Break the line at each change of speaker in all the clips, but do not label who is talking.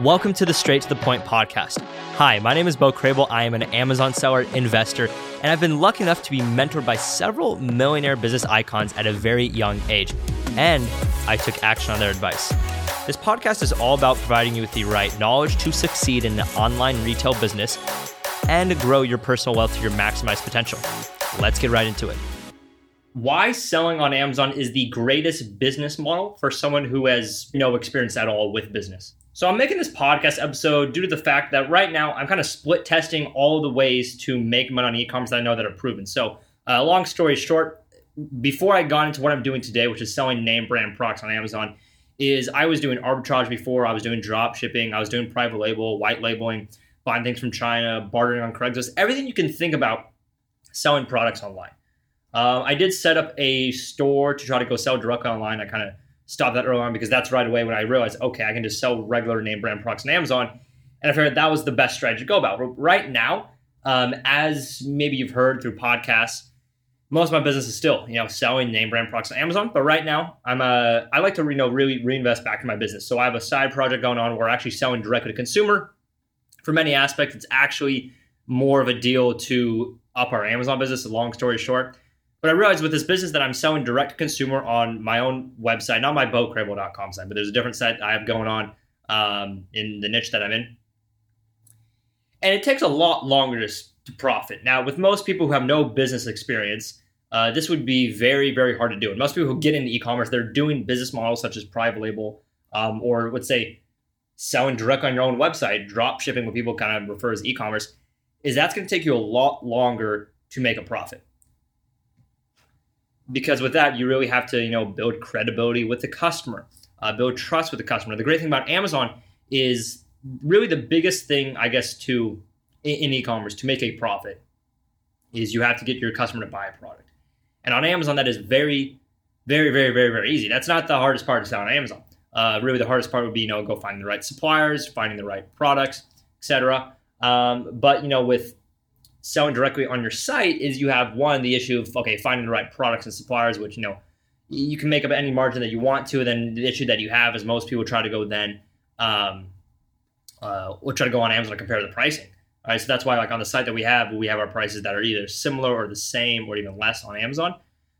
Welcome to the Straight to the Point podcast. Hi, my name is Bo Crable. I am an Amazon seller, investor, and I've been lucky enough to be mentored by several millionaire business icons at a very young age, and I took action on their advice. This podcast is all about providing you with the right knowledge to succeed in the online retail business and grow your personal wealth to your maximized potential. Let's get right into it. Why selling on Amazon is the greatest business model for someone who has no experience at all with business. So I'm making this podcast episode due to the fact that right now I'm kind of split testing all the ways to make money on e-commerce that I know that are proven. So, uh, long story short, before I got into what I'm doing today, which is selling name brand products on Amazon, is I was doing arbitrage before. I was doing drop shipping. I was doing private label, white labeling, buying things from China, bartering on Craigslist, everything you can think about selling products online. Um, I did set up a store to try to go sell directly online. I kind of stop that early on because that's right away when I realized, okay, I can just sell regular name brand products on Amazon. And I figured that was the best strategy to go about. Right now, um, as maybe you've heard through podcasts, most of my business is still, you know, selling name brand products on Amazon. But right now, I'm a, I like to, you know, really reinvest back in my business. So I have a side project going on where I'm actually selling directly to consumer. For many aspects, it's actually more of a deal to up our Amazon business. Long story short, but I realized with this business that I'm selling direct to consumer on my own website, not my bocrable.com site, but there's a different site I have going on um, in the niche that I'm in. And it takes a lot longer to, to profit. Now, with most people who have no business experience, uh, this would be very, very hard to do. And most people who get into e-commerce, they're doing business models such as private label um, or let's say selling direct on your own website, drop shipping, what people kind of refer as e-commerce, is that's going to take you a lot longer to make a profit because with that you really have to you know build credibility with the customer uh, build trust with the customer. The great thing about amazon is really the biggest thing i guess to in, e-commerce to make a profit is you have to get your customer to buy a product. And on amazon that is very very very very very easy. That's not the hardest part to sell on amazon. Uh, really the hardest part would be you know go finding the right suppliers finding the right products etc um, but you know with selling directly on your site is you have one the issue of okay finding the right products and suppliers which you know you can make up any margin that you want to then the issue that you have is most people try to go then um, uh, we'll try to go on amazon and compare the pricing all right? So that's why like on the site that we have we have our prices that are either similar or the same or even less on amazon.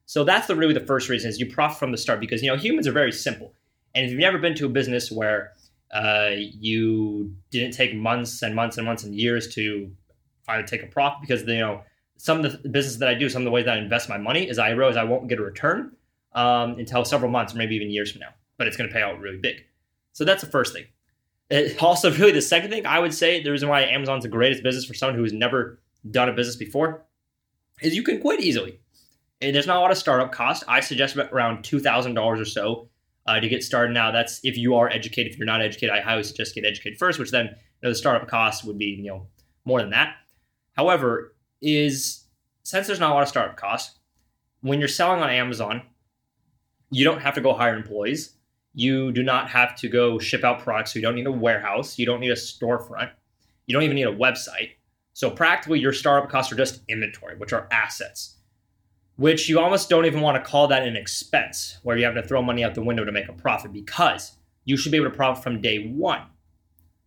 So that's the really the first reason is you profit from the start because you know humans are very simple. And if you've never been to a business where uh, you didn't take months and months and months and years to to take a profit because you know some of the business that I do, some of the ways that I invest my money is I realize I won't get a return um, until several months or maybe even years from now, but it's going to pay out really big. So that's the first thing. It also, really, the second thing I would say, the reason why Amazon's the greatest business for someone who has never done a business before is you can quit easily. And there's not a lot of startup cost. I suggest around $2,000 or so uh, to get started. Now, that's if you are educated. If you're not educated, I highly suggest get educated first, which then you know, the startup cost would be you know more than that. However, is since there's not a lot of startup costs, when you're selling on Amazon, you don't have to go hire employees. You do not have to go ship out products. So you don't need a warehouse. You don't need a storefront. You don't even need a website. So practically, your startup costs are just inventory, which are assets, which you almost don't even want to call that an expense, where you have to throw money out the window to make a profit because you should be able to profit from day one.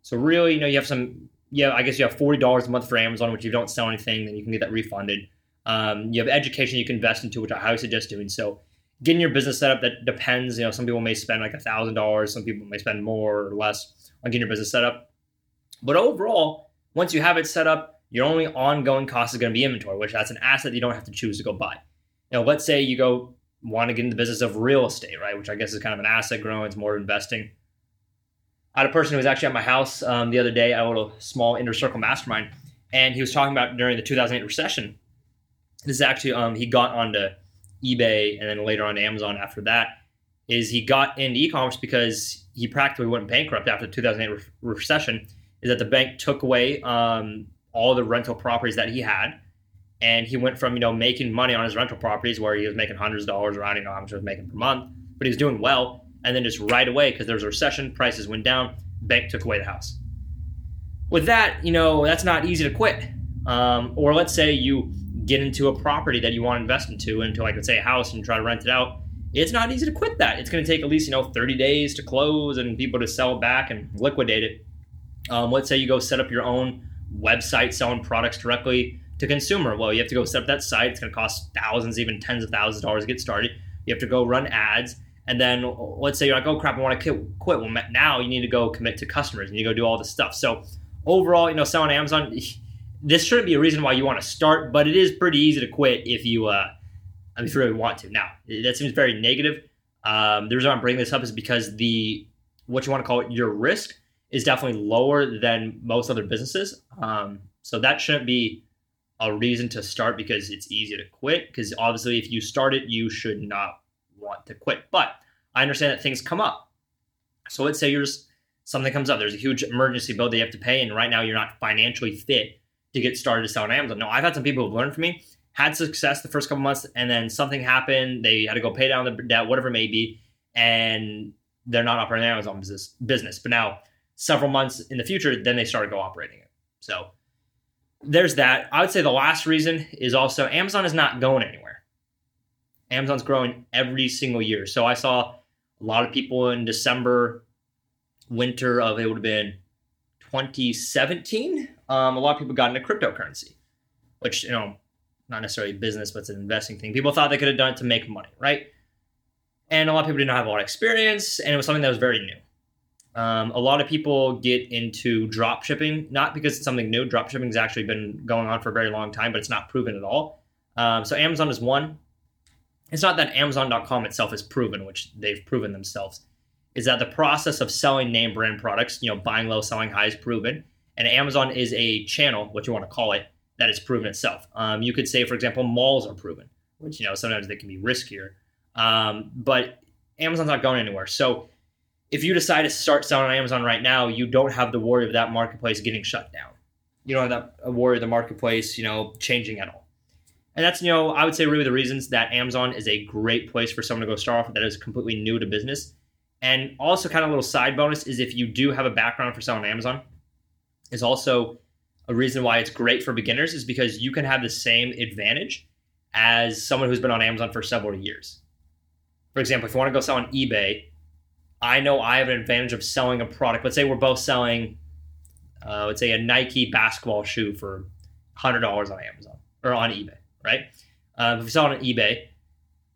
So really, you know, you have some yeah, I guess you have forty dollars a month for Amazon, which if you don't sell anything, then you can get that refunded. Um, you have education you can invest into, which I highly suggest doing. So, getting your business set up that depends. You know, some people may spend like a thousand dollars, some people may spend more or less on getting your business set up. But overall, once you have it set up, your only ongoing cost is going to be inventory, which that's an asset you don't have to choose to go buy. Now, let's say you go want to get in the business of real estate, right? Which I guess is kind of an asset growing. It's more investing. I had a person who was actually at my house um, the other day at a little small inner circle mastermind, and he was talking about during the 2008 recession. This is actually um, he got onto eBay and then later on Amazon after that. Is he got into e-commerce because he practically went bankrupt after the 2008 re- recession. Is that the bank took away um, all the rental properties that he had, and he went from you know making money on his rental properties where he was making hundreds of dollars, or I don't know how much he was making per month, but he was doing well and then just right away because there was a recession, prices went down, bank took away the house. With that, you know that's not easy to quit. Um, or let's say you get into a property that you want to invest into, into like let's say a house, and try to rent it out. It's not easy to quit that. It's going to take at least you know 30 days to close and people to sell back and liquidate it. Um, let's say you go set up your own website selling products directly to consumer. Well, you have to go set up that site. It's going to cost thousands, even tens of thousands of dollars to get started. You have to go run ads. And then let's say you're like, oh crap, I want to quit. Well, now you need to go commit to customers and you go do all this stuff. So overall, you know, selling Amazon, this shouldn't be a reason why you want to start, but it is pretty easy to quit if you, uh, if you really want to. Now, that seems very negative. Um, the reason I'm bringing this up is because the what you want to call it your risk is definitely lower than most other businesses. Um, so that shouldn't be a reason to start because it's easy to quit. Because obviously, if you start it, you should not want to quit. But I understand that things come up. So let's say yours something comes up. There's a huge emergency bill that you have to pay, and right now you're not financially fit to get started to sell on Amazon. No, I've had some people who've learned from me, had success the first couple months, and then something happened. They had to go pay down the debt, whatever it may be, and they're not operating the Amazon business. Business, but now several months in the future, then they started go operating it. So there's that. I would say the last reason is also Amazon is not going anywhere. Amazon's growing every single year. So I saw a lot of people in December, winter of it would have been 2017. Um, a lot of people got into cryptocurrency, which you know, not necessarily business, but it's an investing thing. People thought they could have done it to make money, right? And a lot of people did not have a lot of experience, and it was something that was very new. Um, a lot of people get into drop shipping, not because it's something new. Drop shipping has actually been going on for a very long time, but it's not proven at all. Um, so Amazon is one. It's not that Amazon.com itself is proven, which they've proven themselves. Is that the process of selling name brand products, you know, buying low, selling high, is proven, and Amazon is a channel, what you want to call it, that is proven itself. Um, you could say, for example, malls are proven, which you know sometimes they can be riskier, um, but Amazon's not going anywhere. So if you decide to start selling on Amazon right now, you don't have the worry of that marketplace getting shut down. You don't have that worry of the marketplace, you know, changing at all. And that's, you know, I would say really the reasons that Amazon is a great place for someone to go start off that is completely new to business. And also kind of a little side bonus is if you do have a background for selling Amazon, is also a reason why it's great for beginners is because you can have the same advantage as someone who's been on Amazon for several years. For example, if you want to go sell on eBay, I know I have an advantage of selling a product. Let's say we're both selling, uh, let's say a Nike basketball shoe for hundred dollars on Amazon or on eBay, right? Uh, if you sell it on eBay,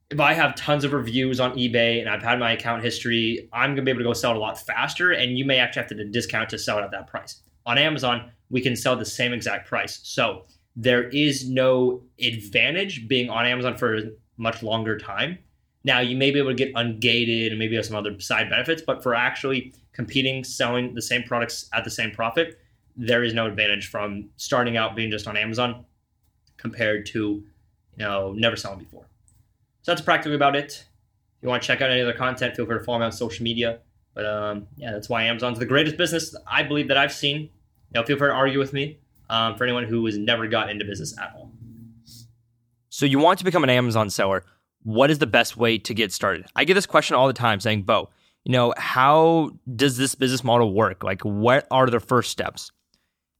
if I have tons of reviews on eBay and I've had my account history, I'm gonna be able to go sell it a lot faster, and you may actually have to discount to sell it at that price. On Amazon, we can sell the same exact price. So there is no advantage being on Amazon for a much longer time now you may be able to get ungated and maybe have some other side benefits, but for actually competing, selling the same products at the same profit, there is no advantage from starting out being just on Amazon compared to you know never selling before. So that's practically about it. If you want to check out any other content, feel free to follow me on social media. But um, yeah, that's why Amazon's the greatest business I believe that I've seen. You know, feel free to argue with me um, for anyone who has never got into business at all.
So you want to become an Amazon seller what is the best way to get started? I get this question all the time saying, Bo, you know, how does this business model work? Like, what are the first steps?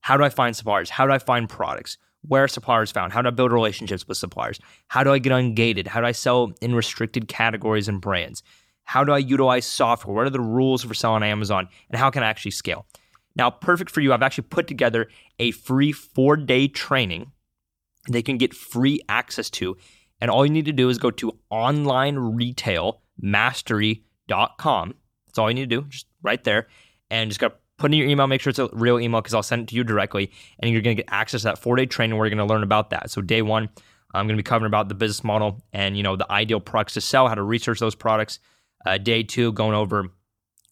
How do I find suppliers? How do I find products? Where suppliers found? How do I build relationships with suppliers? How do I get ungated? How do I sell in restricted categories and brands? How do I utilize software? What are the rules for selling on Amazon? And how can I actually scale? Now, perfect for you, I've actually put together a free four day training they can get free access to and all you need to do is go to onlineretailmastery.com. That's all you need to do, just right there. And just got to put in your email, make sure it's a real email because I'll send it to you directly. And you're going to get access to that four day training where you're going to learn about that. So, day one, I'm going to be covering about the business model and you know the ideal products to sell, how to research those products. Uh, day two, going over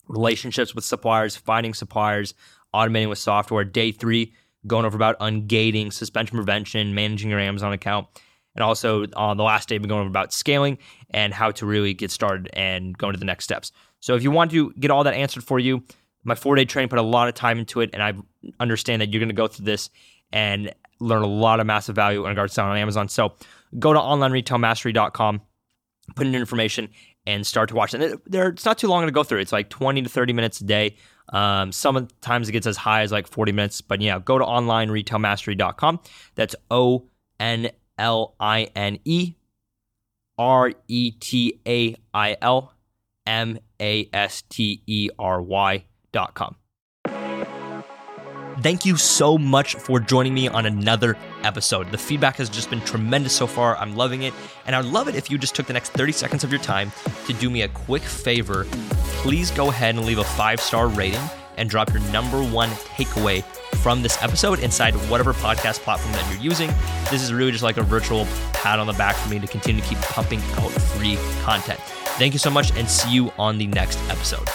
relationships with suppliers, finding suppliers, automating with software. Day three, going over about ungating, suspension prevention, managing your Amazon account. And also on the last day, we're going over about scaling and how to really get started and go into the next steps. So if you want to get all that answered for you, my four day training put a lot of time into it, and I understand that you're going to go through this and learn a lot of massive value in regards to on Amazon. So go to onlineretailmastery.com, put in information, and start to watch it. There, it's not too long to go through. It's like 20 to 30 minutes a day. Um, sometimes it gets as high as like 40 minutes, but yeah, go to onlineretailmastery.com. That's O N L I N E R E T A I L M A S T E R Y thank you so much for joining me on another episode. The feedback has just been tremendous so far. I'm loving it. And I'd love it if you just took the next 30 seconds of your time to do me a quick favor. Please go ahead and leave a five star rating and drop your number one takeaway from this episode inside whatever podcast platform that you're using. This is really just like a virtual pat on the back for me to continue to keep pumping out free content. Thank you so much and see you on the next episode.